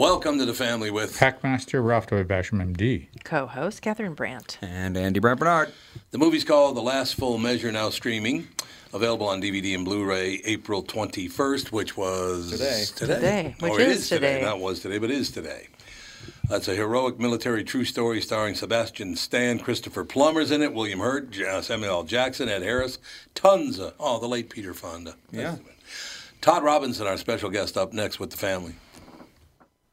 Welcome to the family with Packmaster Ralph W. Basham, MD. Co-host Catherine Brandt. And Andy Brant Bernard. The movie's called The Last Full Measure, now streaming. Available on DVD and Blu-ray April 21st, which was Today. Today, Today, which Or it is today. Not was today, but is today. That's a heroic military true story starring Sebastian Stan, Christopher Plummer's in it, William Hurt, uh, Samuel L. Jackson, Ed Harris, tons of oh, the late Peter Fonda. Yeah. Todd Robinson, our special guest, up next with the family.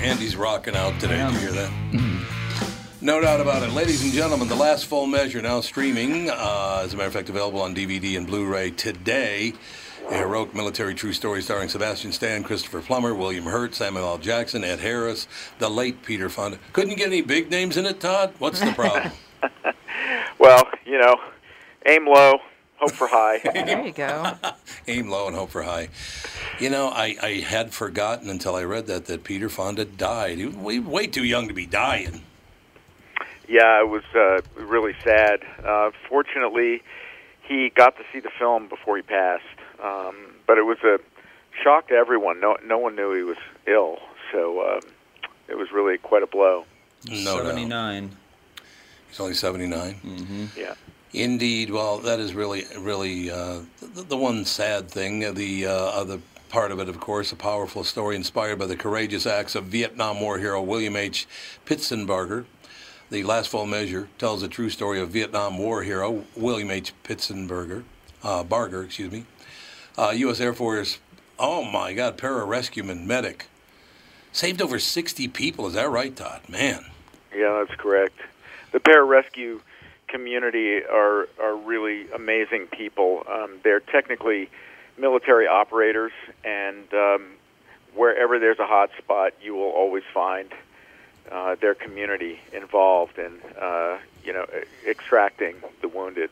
Andy's rocking out today. Did you hear that? No doubt about it. Ladies and gentlemen, the last full measure now streaming. Uh, as a matter of fact, available on DVD and Blu ray today. A heroic military true story starring Sebastian Stan, Christopher Plummer, William Hurt, Samuel L. Jackson, Ed Harris, the late Peter Fonda. Couldn't get any big names in it, Todd? What's the problem? Well, you know, aim low, hope for high. There you go. Aim low and hope for high. You know, I, I had forgotten until I read that that Peter Fonda died. He was way, way too young to be dying. yeah, it was uh, really sad. Uh, fortunately, he got to see the film before he passed, um, but it was a shock to everyone. No, no one knew he was ill, so um, it was really quite a blow. No doubt. 79. He's only 79. Yeah. Indeed. Well, that is really, really uh, the, the one sad thing. uh, The uh, other part of it, of course, a powerful story inspired by the courageous acts of Vietnam War hero William H. Pitsenbarger. The last full measure tells the true story of Vietnam War hero William H. Pitsenbarger, uh, Barger, excuse me, uh, U.S. Air Force. Oh my God, pararescueman medic, saved over 60 people. Is that right, Todd? Man. Yeah, that's correct. The pararescue community are are really amazing people. Um, they're technically military operators, and um, wherever there's a hot spot, you will always find uh, their community involved in uh, you know extracting the wounded.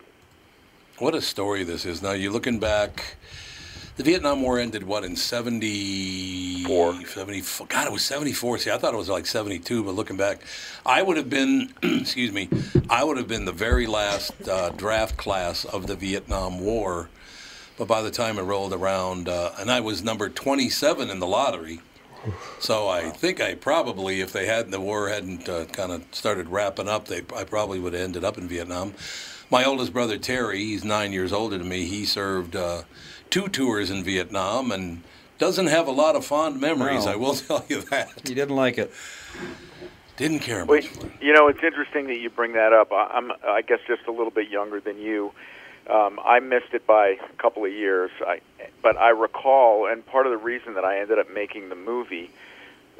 What a story this is. Now, you're looking back. The Vietnam War ended, what, in 70... 74. God, it was 74. See, I thought it was like 72, but looking back, I would have been, excuse me, I would have been the very last uh, draft class of the Vietnam War. But by the time it rolled around, uh, and I was number 27 in the lottery, so I think I probably, if they hadn't, the war hadn't uh, kind of started wrapping up, they I probably would have ended up in Vietnam. My oldest brother Terry, he's nine years older than me. He served uh, two tours in Vietnam and doesn't have a lot of fond memories. No. I will tell you that. He didn't like it. Didn't care Wait, much. for it. you know, it's interesting that you bring that up. I'm, I guess, just a little bit younger than you. Um, I missed it by a couple of years, I, but I recall, and part of the reason that I ended up making the movie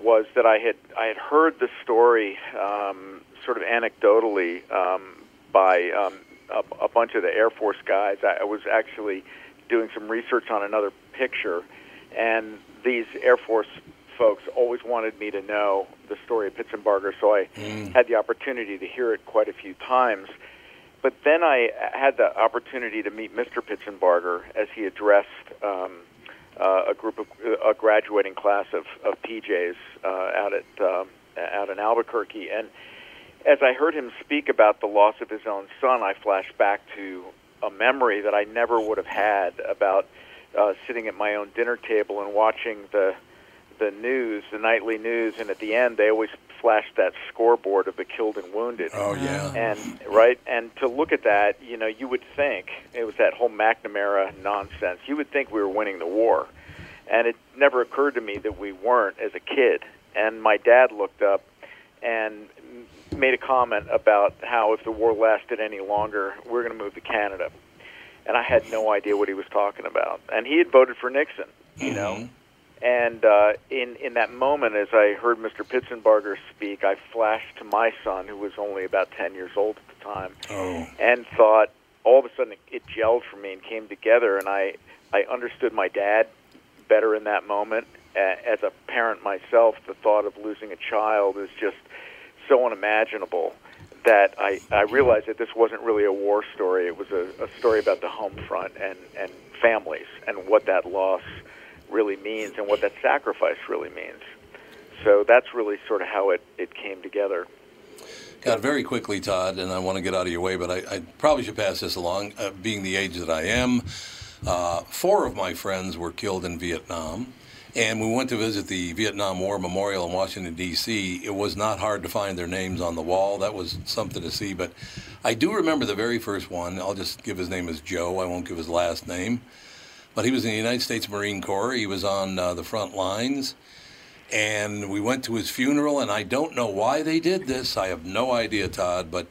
was that I had I had heard the story um, sort of anecdotally um, by um, a, a bunch of the Air Force guys. I, I was actually doing some research on another picture, and these Air Force folks always wanted me to know the story of Pitsenbarger, so I had the opportunity to hear it quite a few times. But then I had the opportunity to meet Mr. Pitsenbarger as he addressed um, uh, a group of a graduating class of, of PJs uh, out at um, out in Albuquerque, and as I heard him speak about the loss of his own son, I flashed back to a memory that I never would have had about uh, sitting at my own dinner table and watching the the news, the nightly news, and at the end they always flashed that scoreboard of the killed and wounded. Oh yeah. And right, and to look at that, you know, you would think it was that whole McNamara nonsense. You would think we were winning the war, and it never occurred to me that we weren't as a kid. And my dad looked up and made a comment about how if the war lasted any longer, we're going to move to Canada. And I had no idea what he was talking about. And he had voted for Nixon, you know. Mm-hmm. And uh, in in that moment, as I heard Mr. Pitsenbarger speak, I flashed to my son, who was only about ten years old at the time, Oh. and thought all of a sudden it gelled for me and came together, and I I understood my dad better in that moment. As a parent myself, the thought of losing a child is just so unimaginable that I, I realized that this wasn't really a war story. It was a, a story about the home front and, and families and what that loss really means and what that sacrifice really means. So that's really sort of how it, it came together. God, very quickly, Todd, and I want to get out of your way, but I, I probably should pass this along. Uh, being the age that I am, uh, four of my friends were killed in Vietnam, and we went to visit the Vietnam War Memorial in Washington, D.C. It was not hard to find their names on the wall. That was something to see, but I do remember the very first one. I'll just give his name as Joe, I won't give his last name. But he was in the United States Marine Corps. He was on uh, the front lines. And we went to his funeral and i don't know why they did this. I have no idea todd but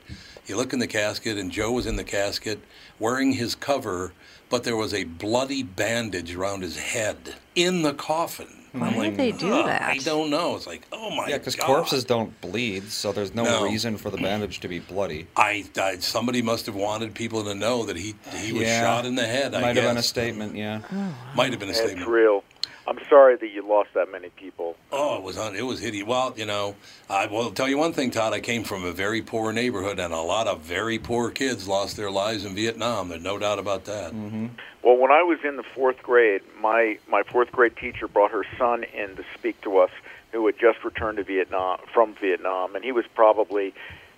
you look in the casket and joe was in the casket wearing his cover but there was a bloody bandage around his head in the coffin Why hmm. would they do Ugh, that? i don't know it's like oh my God. Yeah, because corpses don't bleed, so there's no, No. reason for the bandage to be bloody. I, I somebody must have wanted people to know that he he was Yeah. shot in the head. I Might guess have been a statement, yeah. Oh, Might have been a It's statement. real. I'm sorry that you lost that many people. Oh, it was un- it was hideous. Well, you know, I will tell you one thing, Todd. I came from a very poor neighborhood, and a lot of very poor kids lost their lives in Vietnam. There's no doubt about that. Mm-hmm. Well, when I was in the fourth grade, my my fourth grade teacher brought her son in to speak to us, who had just returned to Vietnam from Vietnam, and he was probably,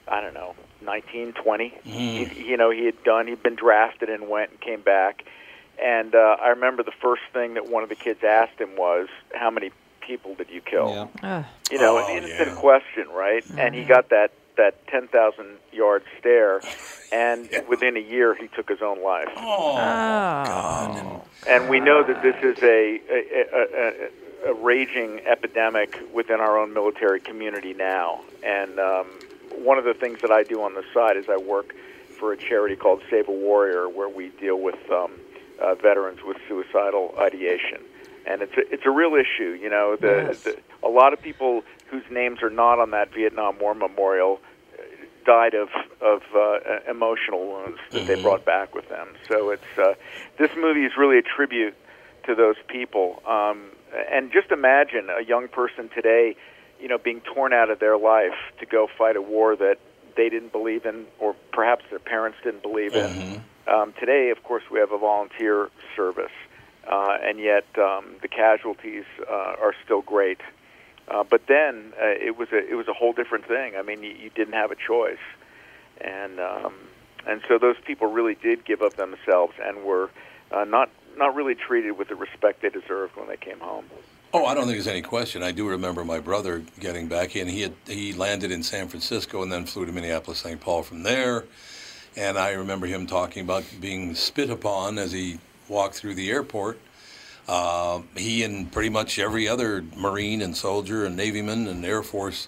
I don't know, 19, 20. Mm. He, you know, he had done. He'd been drafted and went and came back, and uh, I remember the first thing that one of the kids asked him was, "How many people did you kill?" Yeah. You know, Oh, an innocent yeah. question, right? And he got that that ten thousand yard stare, and within a year he took his own life. Oh, Oh. And we know that this is a a, a, a, a raging epidemic within our own military community now. And um, one of the things that I do on the side is I work for a charity called Save a Warrior, where we deal with um, uh, veterans with suicidal ideation. And it's a, it's a real issue. You know, the, Yes. the a lot of people whose names are not on that Vietnam War memorial uh, died of of uh, emotional wounds that they brought back with them. So it's uh, this movie is really a tribute to those people. Um, and just imagine a young person today, you know, being torn out of their life to go fight a war that they didn't believe in, or perhaps their parents didn't believe in. Um, today, of course, we have a volunteer service, uh, and yet um, the casualties uh, are still great. Uh, but then uh, it was a it was a whole different thing. I mean, you, you didn't have a choice, and um, and so those people really did give up themselves and were uh, not not really treated with the respect they deserved when they came home. Oh, I don't think there's any question. I do remember my brother getting back in. He had he landed in San Francisco and then flew to Minneapolis, St. Paul from there. And I remember him talking about being spit upon as he walked through the airport. Uh, he and pretty much every other Marine and soldier and Navyman and Air Force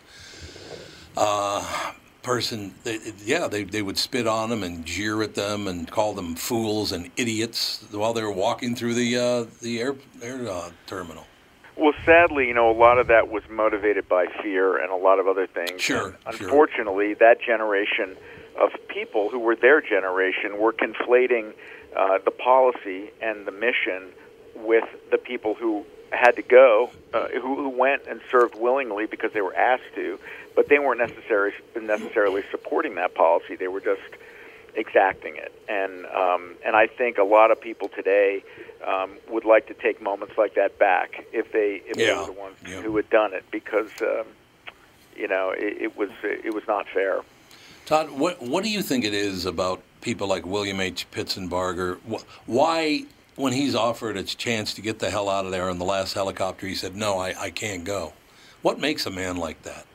uh, person, they, yeah, they, they would spit on them and jeer at them and call them fools and idiots while they were walking through the uh, the air air uh, terminal. Well, sadly, you know, a lot of that was motivated by fear and a lot of other things. Sure, And sure. unfortunately, that generation of people who were their generation were conflating uh, the policy and the mission with the people who had to go, uh, who, who went and served willingly because they were asked to, but they weren't necessarily necessarily supporting that policy. They were just exacting it, and um, and I think a lot of people today um, would like to take moments like that back if they if they were the ones yeah. who had done it because um, you know it, it was it was not fair. Todd, what what do you think it is about people like William H. Pitsenbarger? Wh- Why, when he's offered a chance to get the hell out of there on the last helicopter, he said, "No, I, I can't go." What makes a man like that?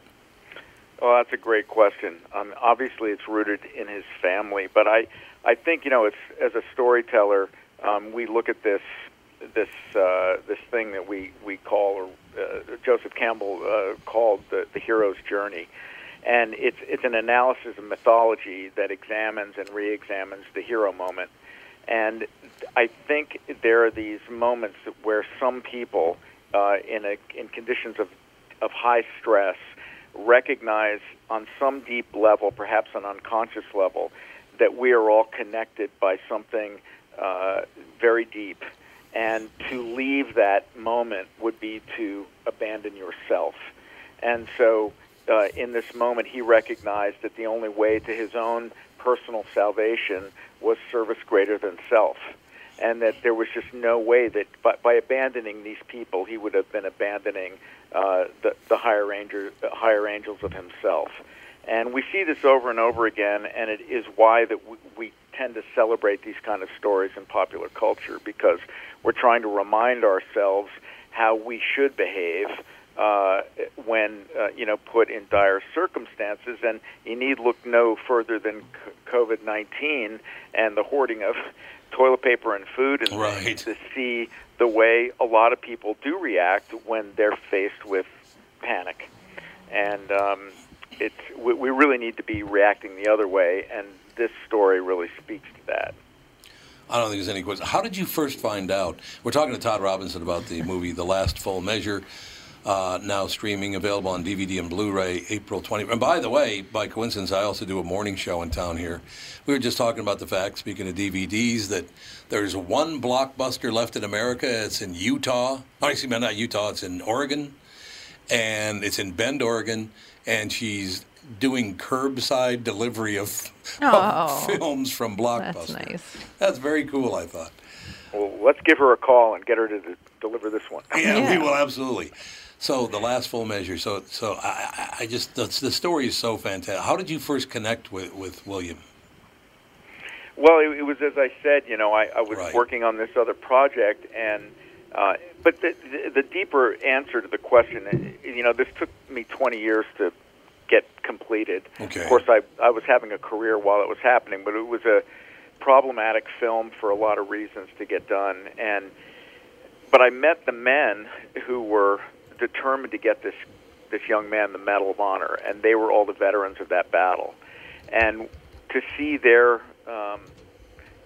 Well, that's a great question. Um, obviously, it's rooted in his family, but I, I think you know, it's as a storyteller, um, we look at this, this, uh, this thing that we we call, or uh, Joseph Campbell uh, called the the hero's journey, and it's it's an analysis of mythology that examines and re-examines the hero moment, and I think there are these moments where some people, uh, in a in conditions of of high stress recognize on some deep level, perhaps an unconscious level, that we are all connected by something uh, very deep. And to leave that moment would be to abandon yourself. And so, uh, in this moment, he recognized that the only way to his own personal salvation was service greater than self. And that there was just no way that by, by abandoning these people, he would have been abandoning uh, the, the higher, angel, higher angels of himself. And we see this over and over again, and it is why that we, we tend to celebrate these kind of stories in popular culture because we're trying to remind ourselves how we should behave uh, when uh, you know put in dire circumstances. And you need look no further than COVID nineteen and the hoarding of toilet paper and food and Right. to see the way a lot of people do react when they're faced with panic. And um, it's we, we really need to be reacting the other way, and this story really speaks to that. I don't think there's any question. How did you first find out? We're talking to Todd Robinson about the movie The Last Full Measure, uh, now streaming, available on DVD and Blu-ray, April 20. And by the way, by coincidence, I also do a morning show in town here. We were just talking about the fact, speaking of DVDs, that there's one blockbuster left in America. It's in Utah. Oh, excuse me, not Utah. It's in Oregon, and it's in Bend, Oregon, and she's doing curbside delivery of, Oh. of films from Blockbuster. That's nice. That's very cool, I thought. Well, let's give her a call and get her to deliver this one. Yeah, Yeah. we will absolutely. So the last full measure. So so I, I- just the, the story is so fantastic. How did you first connect with, with William? Well, it, it was as I said. You know, I, I was Right. working on this other project, and uh, but the, the the deeper answer to the question, uh, you know, this took me 20 years to get completed. Okay. Of course, I I was having a career while it was happening, but it was a problematic film for a lot of reasons to get done, and but I met the men who were determined to get this this young man the Medal of Honor, and they were all the veterans of that battle, and to see their um,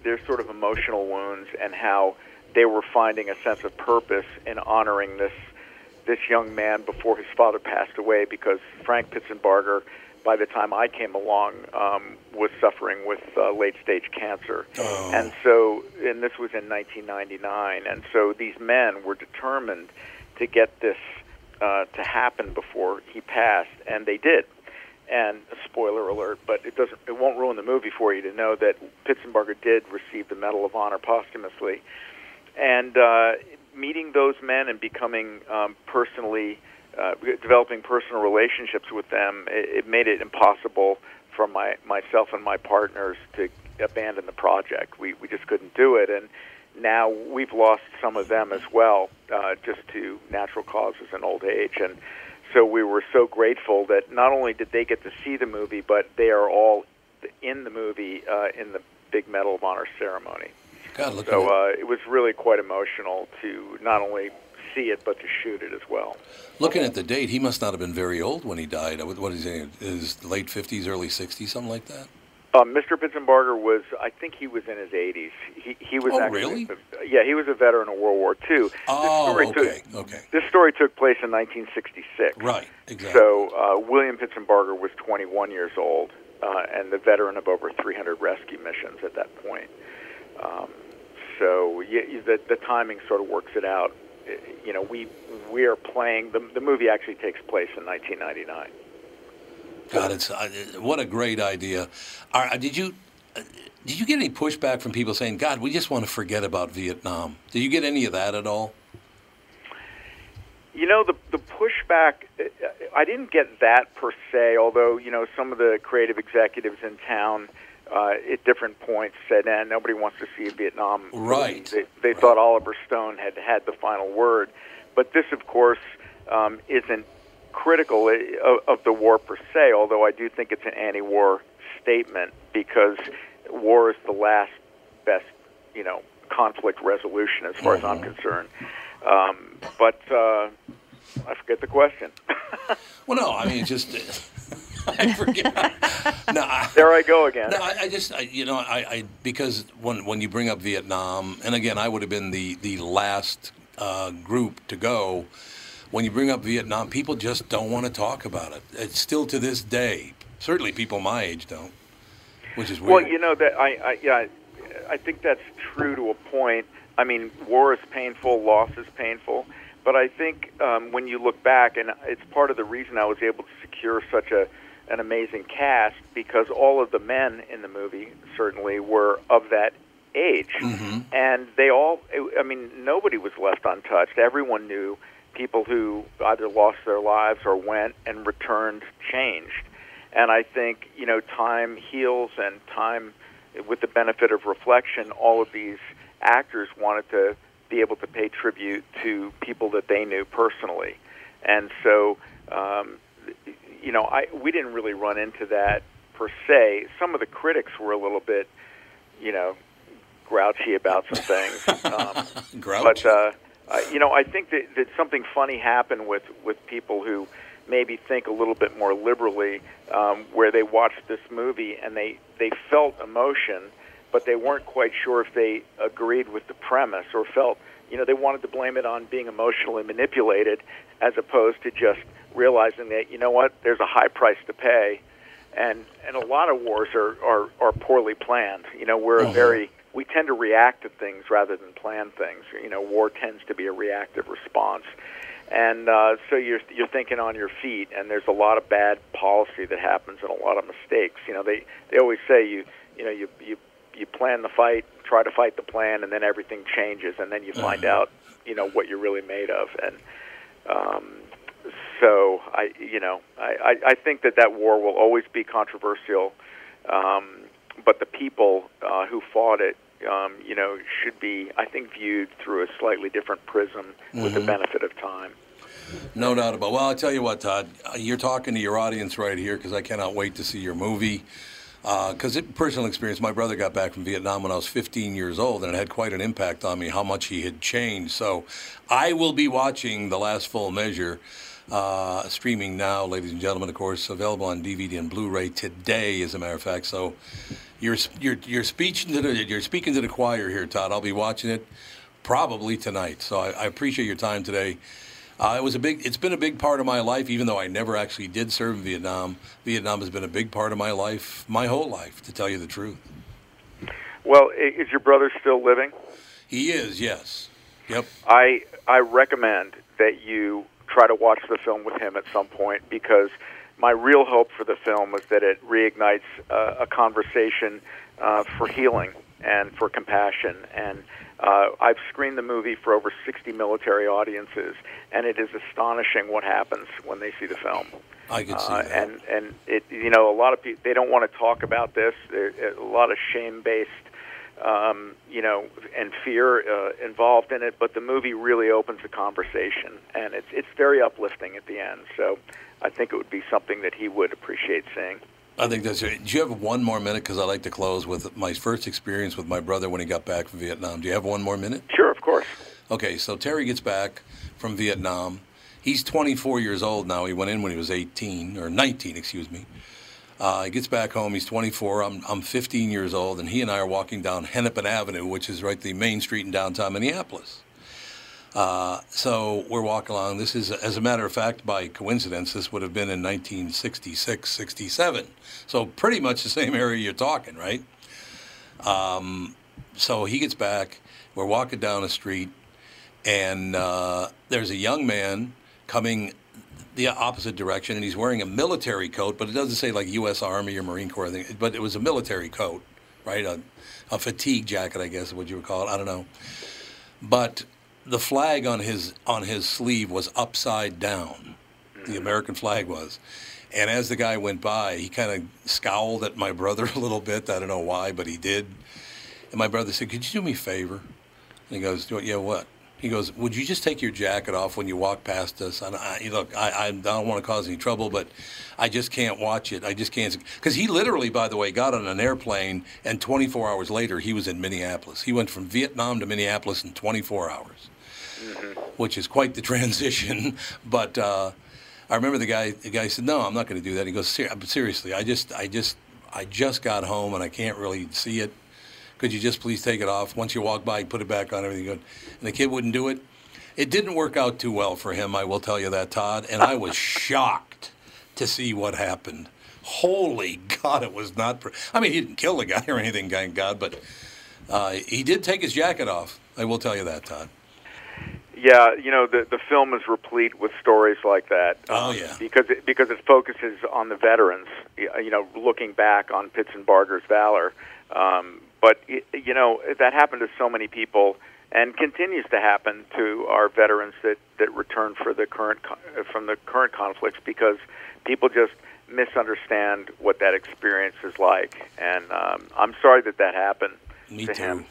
their sort of emotional wounds and how they were finding a sense of purpose in honoring this this young man before his father passed away because Frank Pitsenbarger, by the time I came along, um, was suffering with uh, late stage cancer. Oh. And so, and this was in 1999. And so these men were determined to get this uh, to happen before he passed, and they did. And spoiler alert, but it doesn't, it won't ruin the movie for you to know that Pitsenbarger did receive the Medal of Honor posthumously. And uh, meeting those men and becoming um, personally uh, developing personal relationships with them it, it made it impossible for my myself and my partners to abandon the project. We we just couldn't do it. And now we've lost some of them as well uh, just to natural causes and old age and so we were so grateful that not only did they get to see the movie but they are all in the movie uh, in the big medal of honor ceremony God, look so uh, it was really quite emotional to not only see it but to shoot it as well. looking at the date. He must not have been very old when he died. What what is he? His late fifties, early sixties, something like that. Um, Mr. Pitsenbarger was, I think he was in his 80s. He, he was Oh, actually, really? Yeah, he was a veteran of World War II. Oh, this story okay, took, okay, This story took place in 1966. right, exactly. So uh, William Pitsenbarger was 21 years old uh, and the veteran of over 300 rescue missions at that point. Um, so y y- the the timing sort of works it out. Uh, You know, we we are playing the the movie actually takes place in 1999. God, it's uh, what a great idea. Are, did you uh, did you get any pushback from people saying, "God, we just want to forget about Vietnam"? Did you get any of that at all? You know, the the pushback. I didn't get that per se. Although you know, some of the creative executives in town uh, at different points said, "Eh, nobody wants to see a Vietnam." Right. They, they thought Oliver Stone had had the final word, but this, of course, um, isn't critical of, of the war per se. Although I do think it's an anti-war statement because war is the last best, you know, conflict resolution as far as I'm concerned. Um, but uh, I forget the question. Well, no, I mean, it's just I forget. no, I, there I go again. no, I, I just I, you know I, I because when when you bring up Vietnam, and again, I would have been the the last uh, group to go. When you bring up Vietnam, people just don't want to talk about it. It's still to this day. Certainly, people my age don't, which is weird. Well, you know that I, I yeah, I- I think that's true to a point. I mean, war is painful, loss is painful, but I think um, when you look back, and it's part of the reason I was able to secure such a an amazing cast because all of the men in the movie certainly were of that age, and they all. I mean, nobody was left untouched. Everyone knew people who either lost their lives or went and returned changed. And I think, you know, time heals and time, with the benefit of reflection, all of these actors wanted to be able to pay tribute to people that they knew personally. And so, um, you know, I, we didn't really run into that per se. Some of the critics were a little bit, you know, grouchy about some things. Um, Grouch? but uh, uh, you know, I think that, that something funny happened with with people who maybe think a little bit more liberally, um, where they watched this movie and they they felt emotion, but they weren't quite sure if they agreed with the premise or felt you know they wanted to blame it on being emotionally manipulated, as opposed to just realizing that you know what there's a high price to pay. And and a lot of wars are, are, are poorly planned. You know, we're a very we tend to react to things rather than plan things. You know, war tends to be a reactive response, and uh, so you're you're thinking on your feet. And there's a lot of bad policy that happens and a lot of mistakes. You know, they they always say you you know you you you plan the fight, try to fight the plan, and then everything changes, and then you find out you know what you're really made of. And um, so I you know I, I I think that that war will always be controversial. Um, but the people uh, who fought it, um, you know, should be, I think, viewed through a slightly different prism with the benefit of time. No doubt about. Well, I'll tell you what, Todd. uh, You're talking to your audience right here because I cannot wait to see your movie. Because it personal experience, my brother got back from Vietnam when I was 15 years old, and it had quite an impact on me how much he had changed. So, I will be watching the last full measure, uh, streaming now, ladies and gentlemen. Of course, available on DVD and Blu-ray today, as a matter of fact. So, you're you're you're speaking to the you're speaking to the choir here, Todd. I'll be watching it probably tonight. So, I, I appreciate your time today. Uh, it was a big. It's been a big part of my life, even though I never actually did serve in Vietnam. Vietnam has been a big part of my life, my whole life, to tell you the truth. Well, is your brother still living? He is, yes. Yep. I I recommend that you try to watch the film with him at some point because my real hope for the film was that it reignites uh, a conversation uh, for healing and for compassion. And uh, I've screened the movie for over 60 military audiences, and it is astonishing what happens when they see the film. I can see Uh, that. and and it you know a lot of people they don't want to talk about this. There a lot of shame based um, you know and fear uh, involved in it. But the movie really opens the conversation, and it's it's very uplifting at the end. So I think it would be something that he would appreciate seeing. I think that's it. Do you have one more minute? Because I like to close with my first experience with my brother when he got back from Vietnam. Do you have one more minute? Sure, of course. Okay, so Terry gets back from Vietnam. He's 24 years old now. He went in when he was 18 or 19, excuse me. Uh, he gets back home. He's 24. I'm, I'm 15 years old, and he and I are walking down Hennepin Avenue, which is right the main street in downtown Minneapolis. Uh, so we're walking along. This is, as a matter of fact, by coincidence, this would have been in 1966, 67. So pretty much the same area you're talking, right? Um, so he gets back. We're walking down the street, and uh, there's a young man coming the opposite direction, and he's wearing a military coat, but it doesn't say like U.S. Army or Marine Corps, think, but it was a military coat, right? A, a fatigue jacket, I guess, is what you would call it. I don't know. But the flag on his on his sleeve was upside down. The mm-hmm. American flag was. And as the guy went by, he kind of scowled at my brother a little bit. I don't know why, but he did. And my brother said, "Could you do me a favor?" And he goes, "Yeah, what?" He goes, "Would you just take your jacket off when you walk past us?" And I, look, I, I don't want to cause any trouble, but I just can't watch it. I just can't because he literally, by the way, got on an airplane, and 24 hours later, he was in Minneapolis. He went from Vietnam to Minneapolis in 24 hours, which is quite the transition. But uh, I remember the guy. The guy said, "No, I'm not going to do that." He goes, "Ser- "Seriously, I just, I just, I just got home, and I can't really see it." could you just please take it off? Once you walk by, put it back on, everything good. And the kid wouldn't do it. It didn't work out too well for him, I will tell you that, Todd. And I was shocked to see what happened. Holy God, it was not. Pr- I mean, he didn't kill the guy or anything, thank God, but uh, he did take his jacket off. I will tell you that, Todd. Yeah, you know the the film is replete with stories like that. Oh, um, yeah. because it, because it focuses on the veterans. You know, looking back on Pitsenbarger's valor. Um, but y- you know that happened to so many people, and continues to happen to our veterans that that return for the current uh, from the current conflicts because people just misunderstand what that experience is like. And um, I'm sorry that that happened Me to too. him.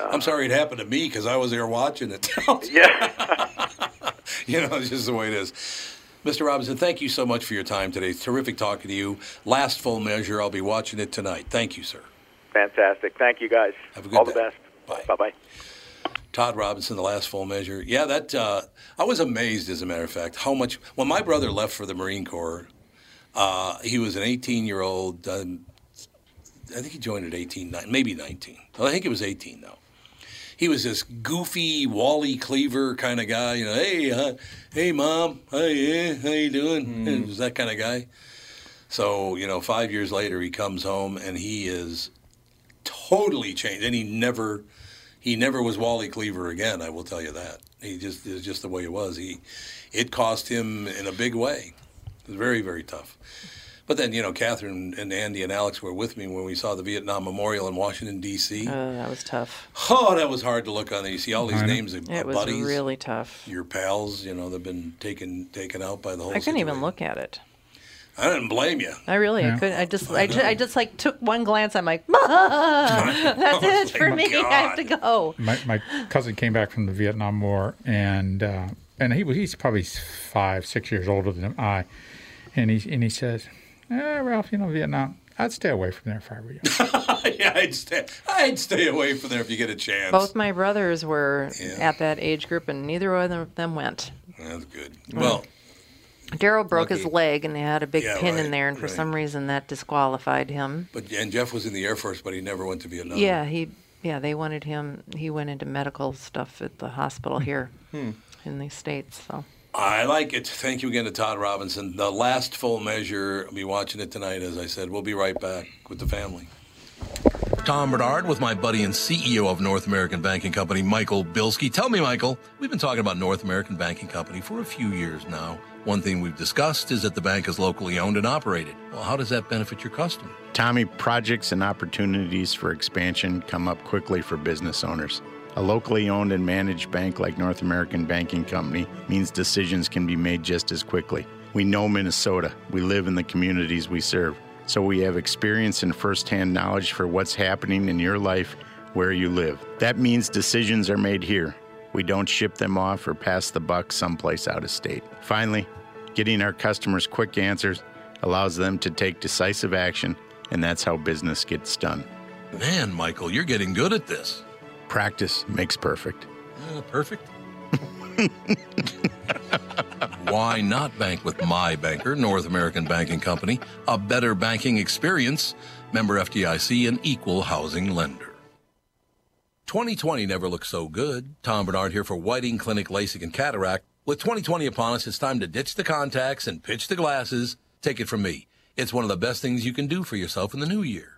I'm sorry it happened to me because I was there watching it. Yeah. you know, it's just the way it is. Mr. Robinson, thank you so much for your time today. It's terrific talking to you. Last full measure, I'll be watching it tonight. Thank you, sir. Fantastic. Thank you, guys. Have a good All day. the best. Bye. Bye bye. Todd Robinson, the last full measure. Yeah, that uh, I was amazed, as a matter of fact, how much. When my brother left for the Marine Corps, uh, he was an 18 year old. Um, I think he joined at 18, maybe 19. Well, I think it was 18 though. He was this goofy Wally Cleaver kind of guy. You know, hey, uh, hey, mom, hey, yeah, how you doing? He was that kind of guy. So you know, five years later, he comes home and he is totally changed, and he never he never was Wally Cleaver again. I will tell you that. He just is just the way he was. He it cost him in a big way. It was very very tough. But then you know, Catherine and Andy and Alex were with me when we saw the Vietnam Memorial in Washington D.C. Oh, that was tough. Oh, that was hard to look on. You see all these I know. names of It was buddies, really tough. your pals. You know, they've been taken taken out by the whole. I couldn't even look at it. I didn't blame you. I really, I couldn't. I just, I just, I just like took one glance. I'm like, that's it for me. I have to go. My, my cousin came back from the Vietnam War, and uh, and he was he's probably five, six years older than I, and he and he says, eh, Ralph, you know Vietnam, I'd stay away from there if I were you. yeah, I'd stay. I'd stay away from there if you get a chance. Both my brothers were Yeah. at that age group, and neither one of them went. That's good. Well, Daryl broke his leg, and they had a big Yeah, pin right, in there, and for right. some reason that disqualified him. but and Jeff was in the Air Force, but he never went to Vietnam. Yeah, he, yeah, they wanted him. He went into medical stuff at the hospital here in the states. So I like it. Thank you again to Todd Robinson. The last full measure. I'll be watching it tonight, as I said. We'll be right back with the family. Tom Barnard with my buddy and CEO of North American Banking Company, Michael Bilski. Tell me, Michael, we've been talking about North American Banking Company for a few years now. One thing we've discussed is that the bank is locally owned and operated. Well, how does that benefit your customer? Tommy, projects and opportunities for expansion come up quickly for business owners. A locally owned and managed bank like North American Banking Company means decisions can be made just as quickly. We know Minnesota. We live in the communities we serve. So we have experience and firsthand knowledge for what's happening in your life where you live. That means decisions are made here. We don't ship them off or pass the buck someplace out of state. Finally, getting our customers quick answers allows them to take decisive action, and that's how business gets done. Man, Michael, you're getting good at this. Practice makes perfect. Uh, perfect. Why not bank with my banker, North American Banking Company? A better banking experience. Member FDIC, an equal housing lender. 2020 never looked so good. Tom Barnard here for Whiting Clinic LASIK and Cataract. With 2020 upon us, it's time to ditch the contacts and pitch the glasses. Take it from me. It's one of the best things you can do for yourself in the new year.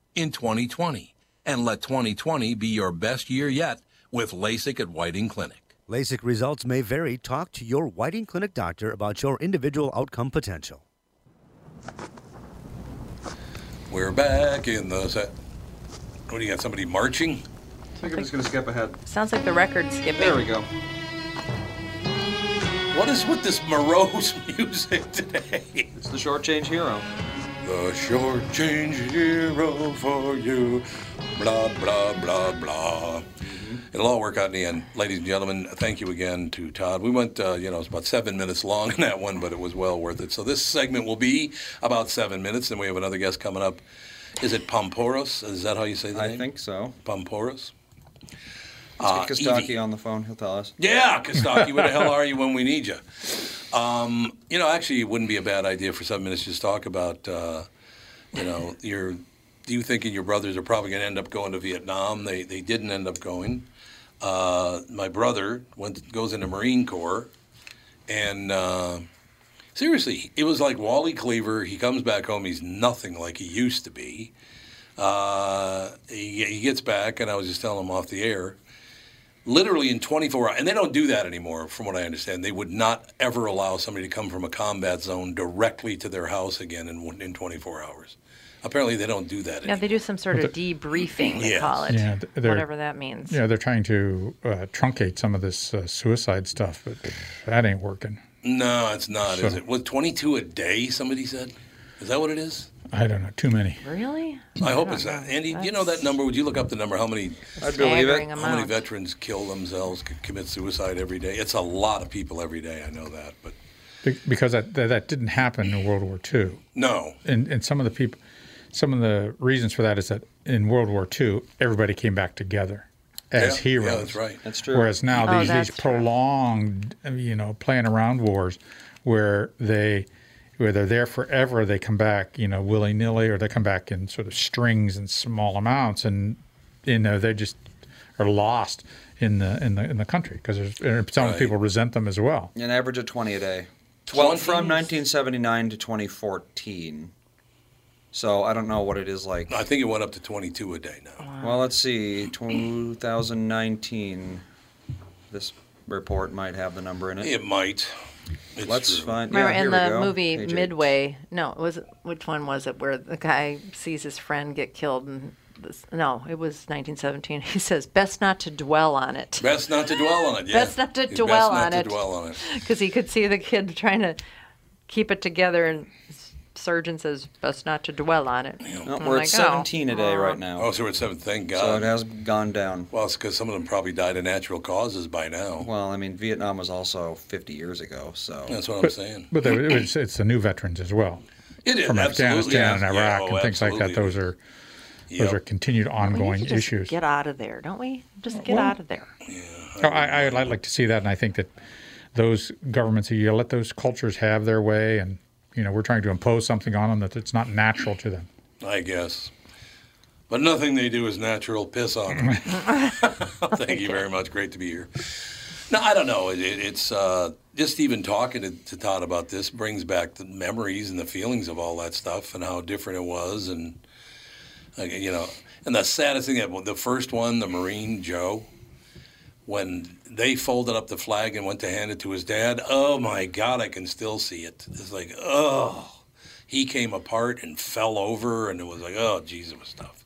in 2020 and let 2020 be your best year yet with LASIK at Whiting Clinic. LASIK results may vary. Talk to your Whiting Clinic doctor about your individual outcome potential. We're back in the set. What do you got? Somebody marching? I think I'm just gonna skip ahead. Sounds like the record skipping. There we go. What is with this morose music today? It's the shortchange hero. The shortchange hero for you. Blah, blah, blah, blah. It'll all work out in the end. Ladies and gentlemen, thank you again to Todd. We went, uh, you know, it's about seven minutes long in that one, but it was well worth it. So this segment will be about seven minutes, and we have another guest coming up. Is it Poumpouras? Is that how you say the I name? think so. Poumpouras? Let's get Uh, Kostaki on the phone. He'll tell us. Yeah, Kostaki, where the hell are you when we need you? Um, you know, actually, it wouldn't be a bad idea for seven minutes to just talk about, uh, you know, your. You thinking your brothers are probably going to end up going to Vietnam? They they didn't end up going. Uh, my brother went goes into Marine Corps, and uh, seriously, it was like Wally Cleaver. He comes back home, he's nothing like he used to be. Uh, he, he gets back, and I was just telling him off the air literally in 24 hours, and they don't do that anymore, from what I understand. They would not ever allow somebody to come from a combat zone directly to their house again in, in 24 hours. Apparently, they don't do that Yeah, they do some sort of debriefing, they Yes. call it. Yeah, whatever that means. Yeah, they're trying to uh, truncate some of this uh, suicide stuff, but that ain't working. No, it's not, is it? Was 22 a day, somebody said? Is that what it is? I don't know, too many. Really? I hope don't it's not. Andy, do you know that number? Would you look up the number? How many I'd believe it. how many veterans kill themselves, commit suicide every day? It's a lot of people every day. I know that, but Be- Because that, that, that didn't happen in World War II. no. And, and some of the people, some of the reasons for that is that in World War II, everybody came back together as yeah, heroes. Yeah, that's right. That's true. Whereas now Oh, these that's these true. prolonged, you know, playing around wars, where they where they're there forever, they come back, you know, willy nilly, or they come back in sort of strings and small amounts, and you know they just are lost in the in the in the country because some Right. people resent them as well. An average of 20 a day. Well, 20? from 1979 to 2014. So I don't know what it is like. I think it went up to 22 a day now. Well, let's see. 2019. This report might have the number in it. It might. It's Let's true. find. Remember yeah, in the movie Page eight. Midway? No, it was which one was it? Where the guy sees his friend get killed, and this, no, it was 1917. He says, "Best not to dwell on it," Best not to dwell on it. Yeah. Best not to Best dwell not on to it. dwell on it. because he could see the kid trying to keep it together, and s- surgeon says, "Best not to dwell on it." No, I'm we're like, at oh, 17 a day right now. Oh, so we're at seven. Thank God. so it has gone down. Well, it's because some of them probably died of natural causes by now. Well, I mean, Vietnam was also 50 years ago, so That's what I'm saying. but they, it was, it's the new veterans as well It is from absolutely, Afghanistan yeah. and Yeah, Iraq oh, and things like that. Those are Yep. those are continued ongoing to issues. Get out of there, don't we? Just get Well- out of there. Oh, I, I'd like to see that, and I think that those governments, you let those cultures have their way, and you know we're trying to impose something on them that it's not natural to them. I guess. But nothing they do is natural. Piss on them. Thank you very much. Great to be here. No, I don't know. It, it, it's uh, just even talking to, to Todd about this brings back the memories and the feelings of all that stuff and how different it was, and uh, you know, and the saddest thing that the first one, the Marine Joe, when they folded up the flag and went to hand it to his dad. Oh my God, I can still see it. It's like oh he came apart and fell over, and it was like, oh, geez, it was tough.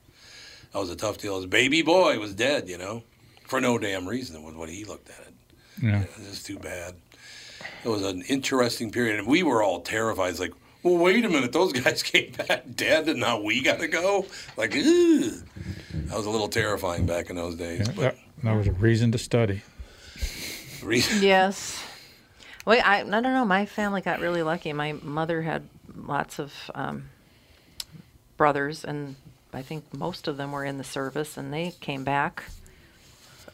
That was a tough deal. His baby boy was dead, you know, for no damn reason. It was what he looked at it. Yeah. It was just too bad. It was an interesting period, and we were all terrified. It's like, well, wait a minute, those guys came back dead, and now we got to go. Like, Ugh. that was a little terrifying back in those days. Yeah, But that, that was a reason to study. reason, Yes. Wait, I, I don't know. My family got really lucky. My mother had lots of um, brothers, and I think most of them were in the service, and they came back.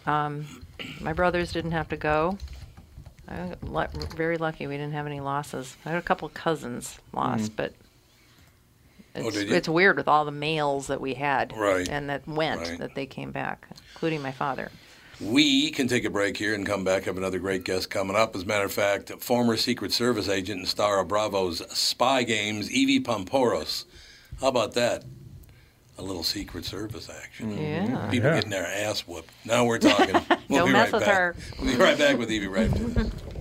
Um, my brothers didn't have to go. I got lu- very lucky we didn't have any losses. I had a couple cousins lost, but it's, Oh, it's weird with all the males that we had Right. and that went Right. that they came back, including my father. We can take a break here and come back. Have another great guest coming up. As a matter of fact, former Secret Service agent and star of Bravo's Spy Games, Evy Poumpouras. How about that? A little Secret Service action. Mm-hmm. Yeah. People Yeah. getting their ass whooped. Now we're talking. We'll Don't be mess right with back. her. We'll be right back with Evy right after this.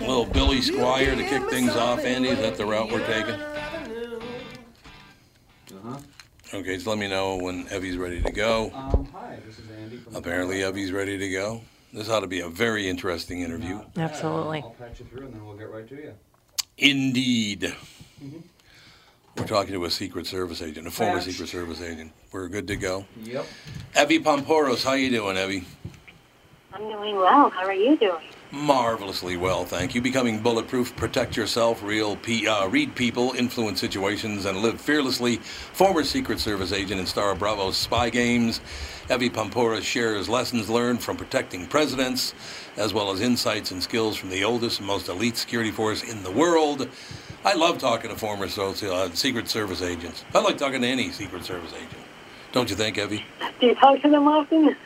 Little Billy Squier to kick things off, Andy. Is that the route we're taking? Uh-huh. Okay, just let me know when Evy's ready to go. Um, hi, this is Andy. Apparently, Evy's ready to go. This ought to be a very interesting interview. Absolutely. I'll patch you through and then we'll get right to you. Indeed. We're talking to a Secret Service agent, a former Patch. Secret Service agent. We're good to go. Yep. Evy Poumpouras, how you doing, Evy? I'm doing well. How are you doing? Marvelously well, thank you. Becoming bulletproof, protect yourself, real P, uh, read people, influence situations, and live fearlessly. Former Secret Service agent and star of Bravo's Spy Games, Evy Poumpouras shares lessons learned from protecting presidents, as well as insights and skills from the oldest and most elite security force in the world. I love talking to former so- uh, Secret Service agents. I like talking to any Secret Service agent. Don't you think, Evy? Do you talk to them often?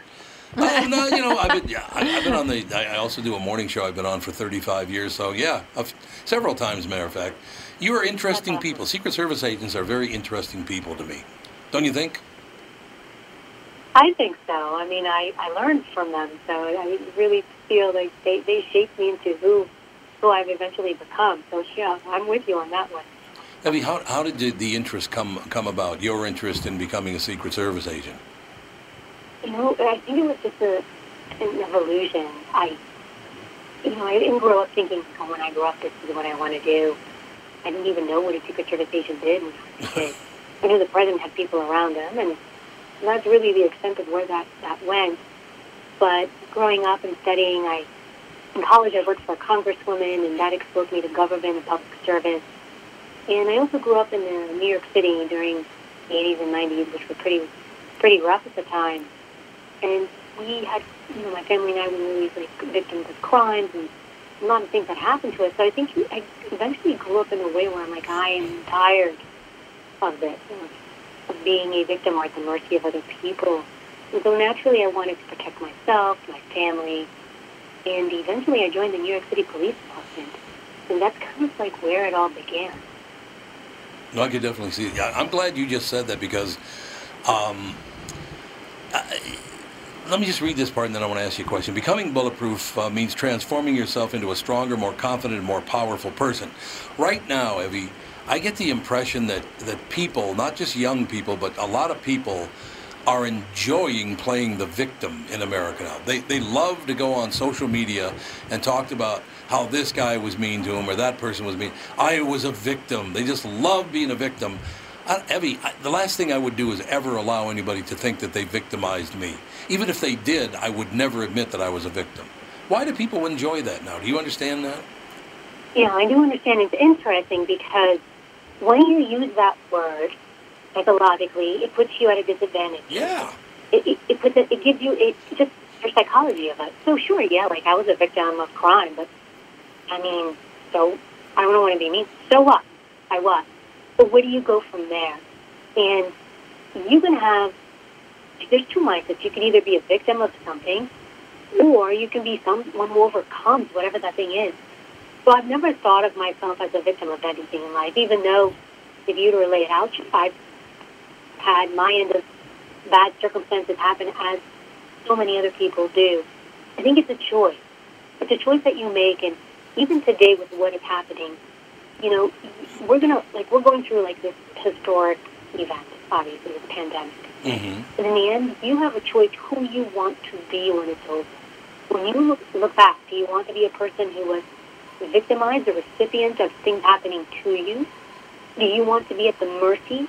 Oh no, you know I've been yeah, I- I've been on the I I also do a morning show I've been on for 35 years so yeah I've, several times matter of fact you are interesting awesome. people Secret Service agents are very interesting people to me don't you think I think so. I mean, I, I learned from them, so I really feel like they, they shaped me into who who I've eventually become. So yeah, I'm with you on that one. Evy how, how did the, interest come come about your interest in becoming a Secret Service agent You know, I think it was just a, an evolution. I, you know, I didn't grow up thinking, oh, when I grow up, this is what I want to do. I didn't even know what a Secret Service agent did when I was a kid. I knew the president had people around him, and that's really the extent of where that, that went. But growing up and studying, I in college I worked for a congresswoman, and that exposed me to government and public service. And I also grew up in uh, New York City during the 80s and 90s, which were pretty pretty rough at the time. And we had, you know, my family and I were always like victims of crimes and a lot of things that happened to us. So I think I eventually grew up in a way where I'm like, I am tired of this, of, being a victim or at the mercy of other people. And so naturally, I wanted to protect myself, my family, and eventually I joined the New York City Police Department. And that's kind of like where it all began. No, I could definitely see. Yeah, I'm glad you just said that because, um, I, let me just read this part and then I want to ask you a question. Becoming bulletproof uh, means transforming yourself into a stronger, more confident, more powerful person. Right now, Evy, I get the impression that that people, not just young people, but a lot of people, are enjoying playing the victim in America now. They they love to go on social media and talk about how this guy was mean to him or that person was mean. I was a victim. They just love being a victim. I, Evy, I, the last thing I would do is ever allow anybody to think that they victimized me. Even if they did, I would never admit that I was a victim. Why do people enjoy that now? Do you understand that? Yeah, I do understand. It's interesting because when you use that word psychologically, it puts you at a disadvantage. Yeah. It, it, it puts it, it gives you it just their psychology of it. So sure, yeah, like I was a victim of crime, but I mean, so I don't want to be mean. So what? I was. But where do you go from there? And you can have there's two mindsets. You can either be a victim of something, or you can be someone who overcomes whatever that thing is. So I've never thought of myself as a victim of anything in life, even though if you were to lay it out, I've had my end of bad circumstances happen as so many other people do. I think it's a choice. It's a choice that you make, and even today with what is happening, you know, we're gonna like we're going through like this historic event, obviously, this pandemic. Mm-hmm. But in the end, you have a choice who you want to be when it's over. When you look, look back, do you want to be a person who was victimized, a recipient of things happening to you? Do you want to be at the mercy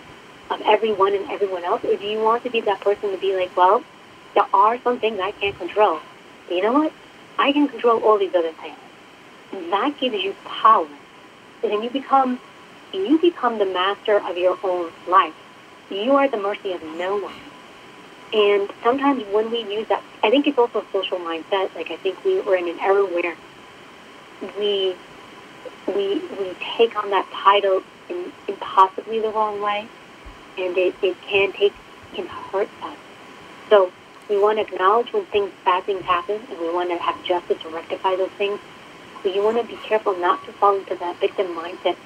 of everyone and everyone else? Or do you want to be that person to be like, well, there are some things I can't control. But you know what? I can control all these other things. And that gives you power. And then you become you become the master of your own life. You are the mercy of no one. And sometimes when we use that, I think it's also a social mindset. Like I think we were in an era where we we we take on that title in, in possibly the wrong way, and it, it can take can hurt us. So we want to acknowledge when things bad things happen, and we want to have justice to rectify those things. But you want to be careful not to fall into that victim mindset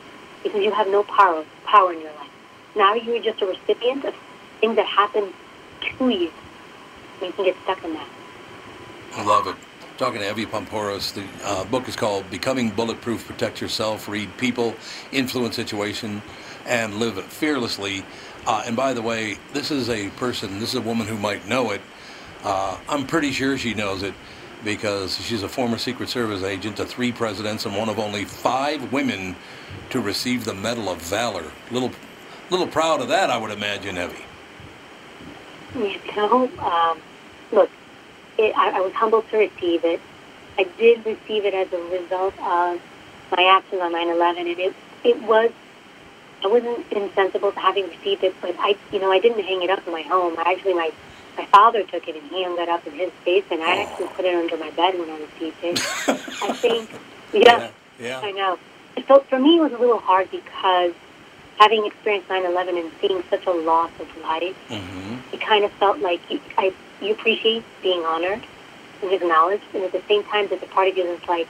because you have no power power in your life. Now you're just a recipient of things that happen to you. And you can get stuck in that. I love it. Talking to Evy Poumpouras, the uh, book is called Becoming Bulletproof Protect Yourself. Read People, Influence Situation, and Live Fearlessly. Uh, and by the way, this is a person, this is a woman who might know it. Uh, I'm pretty sure she knows it because she's a former Secret Service agent to three presidents and one of only five women to receive the Medal of Valor. Little, little proud of that, I would imagine, Evy. You know, um, look, it, I, I was humbled to receive it. I did receive it as a result of my actions on 9/11, and it it was I wasn't insensible to having received it, but I you know I didn't hang it up in my home. I actually my my father took it and he hung it up in his space, and I actually put it under my bed when I received it. I think, yeah, yeah. I know. So for me, it was a little hard because having experienced 9/11 and seeing such a loss of life, Mm-hmm. it kind of felt like you, I, you appreciate being honored and acknowledged, and at the same time, there's a part of you that's like,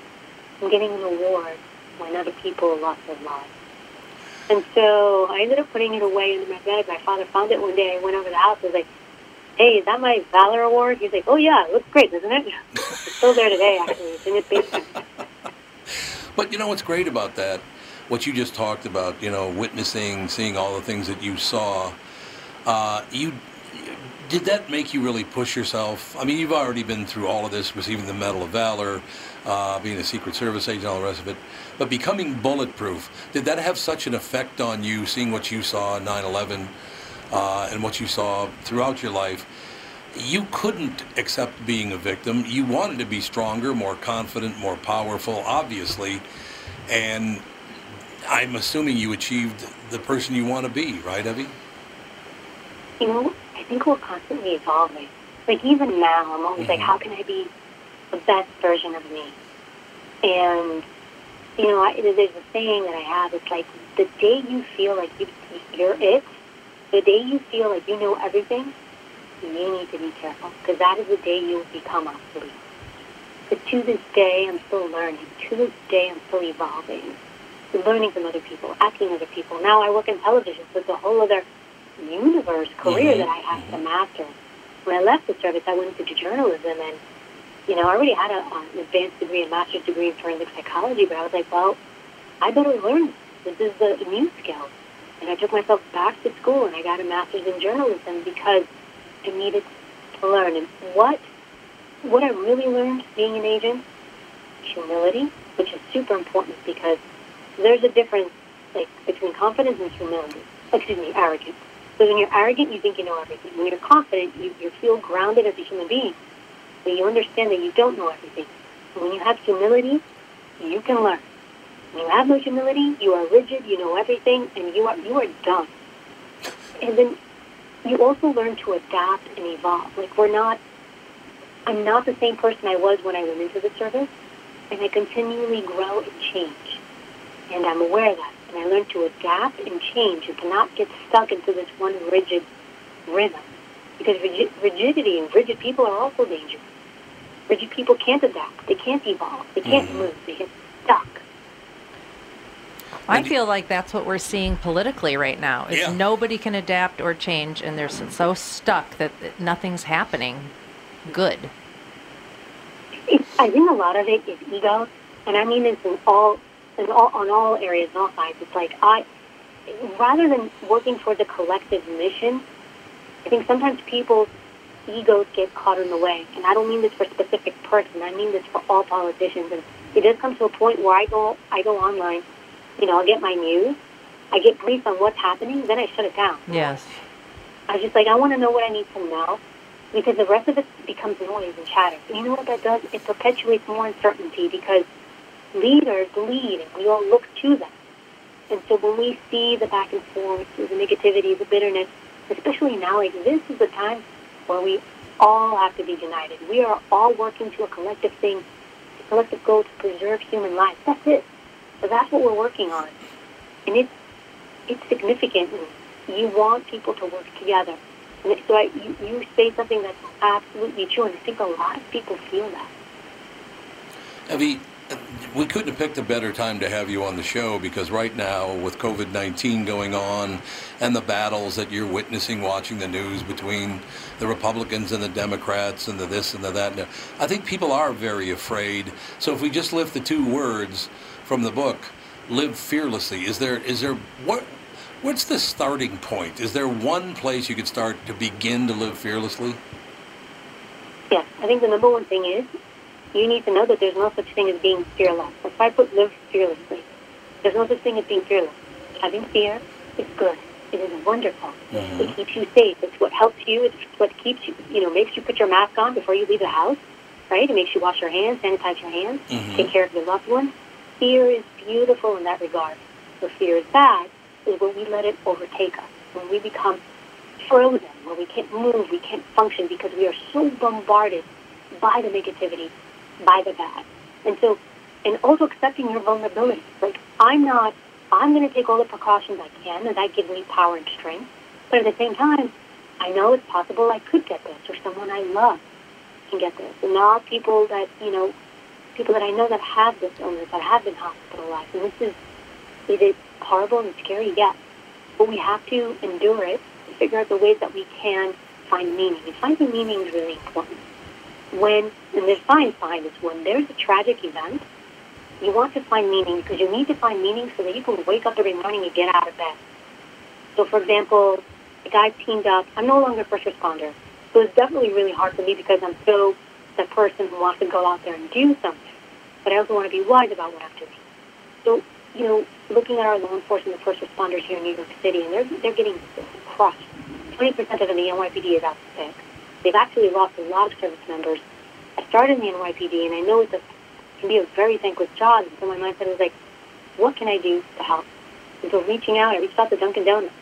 I'm getting an award when other people lost their lives. And so I ended up putting it away under my bed. My father found it one day. I went over to the house. I was like, hey, is that my Valor Award? He's like, oh, yeah, it looks great, doesn't it? It's still there today, actually. It's in his basement. But you know what's great about that? What you just talked about, you know, witnessing, seeing all the things that you saw. Uh, you did that make you really push yourself? I mean, you've already been through all of this, receiving the Medal of Valor, uh, being a Secret Service agent, all the rest of it. But becoming bulletproof, did that have such an effect on you, seeing what you saw on 9/11 uh, and what you saw throughout your life? You couldn't accept being a victim. You wanted to be stronger, more confident, more powerful, obviously. And I'm assuming you achieved the person you want to be, right, Evy? you I think we're constantly evolving. Like even now, I'm always like, mm-hmm. how can I be the best version of me? And you know, I, there's a saying that I have. It's like the day you feel like you, you're it, the day you feel like you know everything, you need to be careful because that is the day you will become obsolete. But to this day, I'm still learning. To this day, I'm still evolving, learning from other people, asking other people. Now I work in television, so it's a whole other universe career Mhm, that I have to master. When I left the service, I went into journalism, and you know, I already had a, an advanced degree, a master's degree in forensic psychology. But I was like, well, I better learn this. This is the new skill. And I took myself back to school, and I got a master's in journalism because I needed to learn. And what what I really learned being an agent, humility, which is super important because there's a difference like between confidence and humility. Excuse me, arrogance. So when you're arrogant, you think you know everything. When you're confident, you, you feel grounded as a human being. But you understand that you don't know everything. When you have humility, you can learn. When you have no humility, you are rigid, you know everything, and you are you are done. And then you also learn to adapt and evolve. Like we're not I'm not the same person I was when I went into the service, and I continually grow and change. And I'm aware of that. And I learn to adapt and change and to not get stuck into this one rigid rhythm. Because rigid, rigidity and rigid people are also dangerous. Rigid people can't adapt. They can't evolve. They can't Mhm. move. They get stuck. I feel like that's what we're seeing politically right now. Is Yeah. nobody can adapt or change, and they're so stuck that nothing's happening good. It's, I think a lot of it is ego, and I mean this in all, in all on all areas, and all sides. It's like I, rather than working towards a collective mission, I think sometimes people's egos get caught in the way. And I don't mean this for a specific person. I mean this for all politicians. And it does come to a point where I go, I go online. You know, I get my news, I get briefed on what's happening, then I shut it down. Yes. I was just like, I want to know what I need to know because the rest of it becomes noise and chatter. And you know what that does? It perpetuates more uncertainty because leaders lead and we all look to them. And so when we see the back and forth, the negativity, the bitterness, especially now, like this is the time where we all have to be united. We are all working to a collective thing, a collective goal to preserve human life. That's it. So that's what we're working on. And it's, it's significant. You want people to work together. And so I, you, you say something that's absolutely true, and I think a lot of people feel that. Evy, we couldn't have picked a better time to have you on the show because right now, with COVID 19 going on and the battles that you're witnessing watching the news between the Republicans and the Democrats and the this and the that, I think people are very afraid. So if we just lift the two words from the book, live fearlessly, is there, is there, what, what's the starting point? Is there one place you could start to begin to live fearlessly? Yes, I think the number one thing is you need to know that there's no such thing as being fearless. That's why I put live fearlessly. There's no such thing as being fearless. Having fear is good. It is wonderful. It keeps you safe. It's what helps you. It's what keeps you, you know, makes you put your mask on before you leave the house, right? It makes you wash your hands, sanitize your hands, Mhm. take care of your loved ones. Fear is beautiful in that regard. Where fear is bad is when we let it overtake us, when we become frozen, where we can't move, we can't function because we are so bombarded by the negativity, by the bad. And so, and also accepting your vulnerability. Like, I'm not, I'm going to take all the precautions I can, and that gives me power and strength. But at the same time, I know it's possible I could get this, or someone I love can get this. And there people that, you know, people that I know that have this illness, that have been hospitalized. And this is, is it horrible and scary? Yes. But we have to endure it and figure out the ways that we can find meaning. And finding meaning is really important. When, and there's science behind this, when there's a tragic event, you want to find meaning because you need to find meaning so that you can wake up every morning and get out of bed. So, for example, the guy teamed up. I'm no longer a first responder. So it's definitely really hard for me because I'm so the person who wants to go out there and do something. But I also want to be wise about what I'm doing. So, you know, looking at our law enforcement and first responders here in New York City, and they're, they're getting crushed. 20% of the NYPD is out sick. They've actually lost a lot of service members. I started in the NYPD, and I know it's a, it can be a very thankless job. So my mindset was like, what can I do to help? And so reaching out, I reached out to Dunkin' Donuts.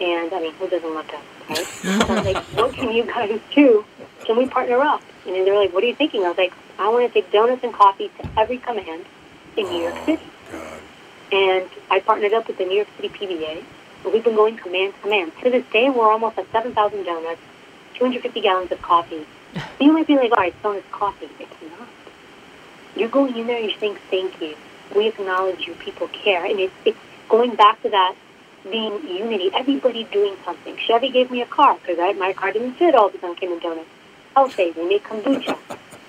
And, I mean, who doesn't love donuts, right? so I was like, what can you guys do? Can we partner up? And then they were like, what are you thinking? I was like, I want to take donuts and coffee to every command in New York oh, City. And I partnered up with the New York City PBA. And we've been going command to command. To this day, we're almost at 7,000 donuts, 250 gallons of coffee. You might be like, all right, so it's coffee. It's not. You're going in there, you're saying thank you. We acknowledge you. People care. And it's, it's going back to that being unity. Everybody doing something. Chevy gave me a car because my car didn't fit all the Dunkin' and Donuts. Health-Ade. They make kombucha.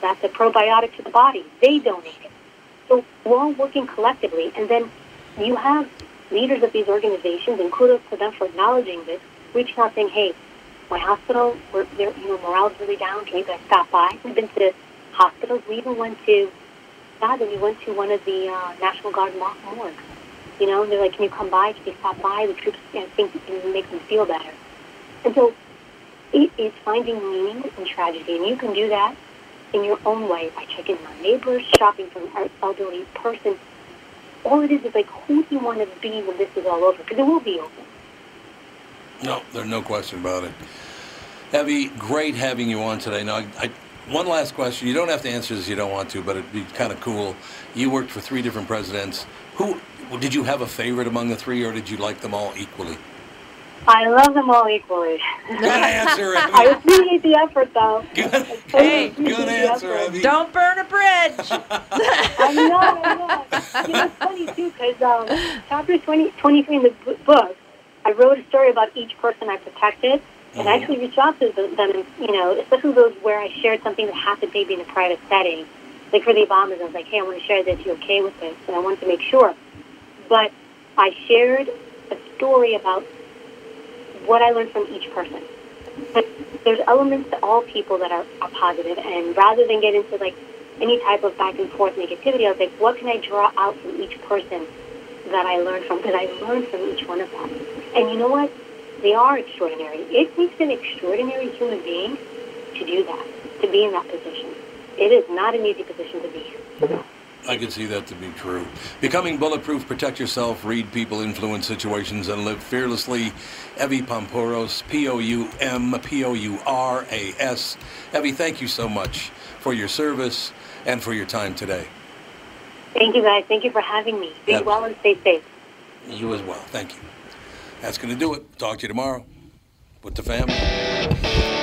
That's a probiotic to the body. They donate it. So we're all working collectively. And then you have leaders of these organizations, and kudos to them for acknowledging this, reaching out saying, hey, my hospital, we're, you know, morale's really down. Can you guys stop by? We've been to hospitals. We even went to, God, we went to one of the uh, National Guard morgues. You know, and they're like, can you come by? Can you stop by? The troops you know, think it can make them feel better. And so it is finding meaning in tragedy. And you can do that in your own way by checking on neighbors, shopping for an elderly person. All it is is like, who do you want to be when this is all over? Because it will be over. No, there's no question about it. Evy, great having you on today. Now, I, I One last question. You don't have to answer this if you don't want to, but it'd be kind of cool. You worked for three different presidents. Who did you have a favorite among the three, or did you like them all equally? I love them all equally. Good answer, Abby. I Abby. appreciate the effort, though. Hey, Good answer, Abby. Don't burn a bridge. I know, I know. You know, it's funny, too, because um, chapter 20, 23 in the book, I wrote a story about each person I protected, and I actually reached out to them, and, you know, especially those where I shared something that happened maybe in a private setting. Like for the Obamas, I was like, hey, I want to share this. You okay with this? And I wanted to make sure. But I shared a story about what I learned from each person. But there's elements to all people that are, are positive, and rather than get into like any type of back and forth negativity, I was like, what can I draw out from each person that I learned from? Because I learned from each one of them. And you know what? They are extraordinary. It takes an extraordinary human being to do that, to be in that position. It is not an easy position to be in. I can see that to be true. Becoming bulletproof, protect yourself, read people, influence situations, and live fearlessly. Evy Poumpouras, P O U M P O U R A S. Evy, thank you so much for your service and for your time today. Thank you, guys. Thank you for having me. Be Yeah. well and stay safe. You as well. Thank you. That's going to do it. Talk to you tomorrow with the family.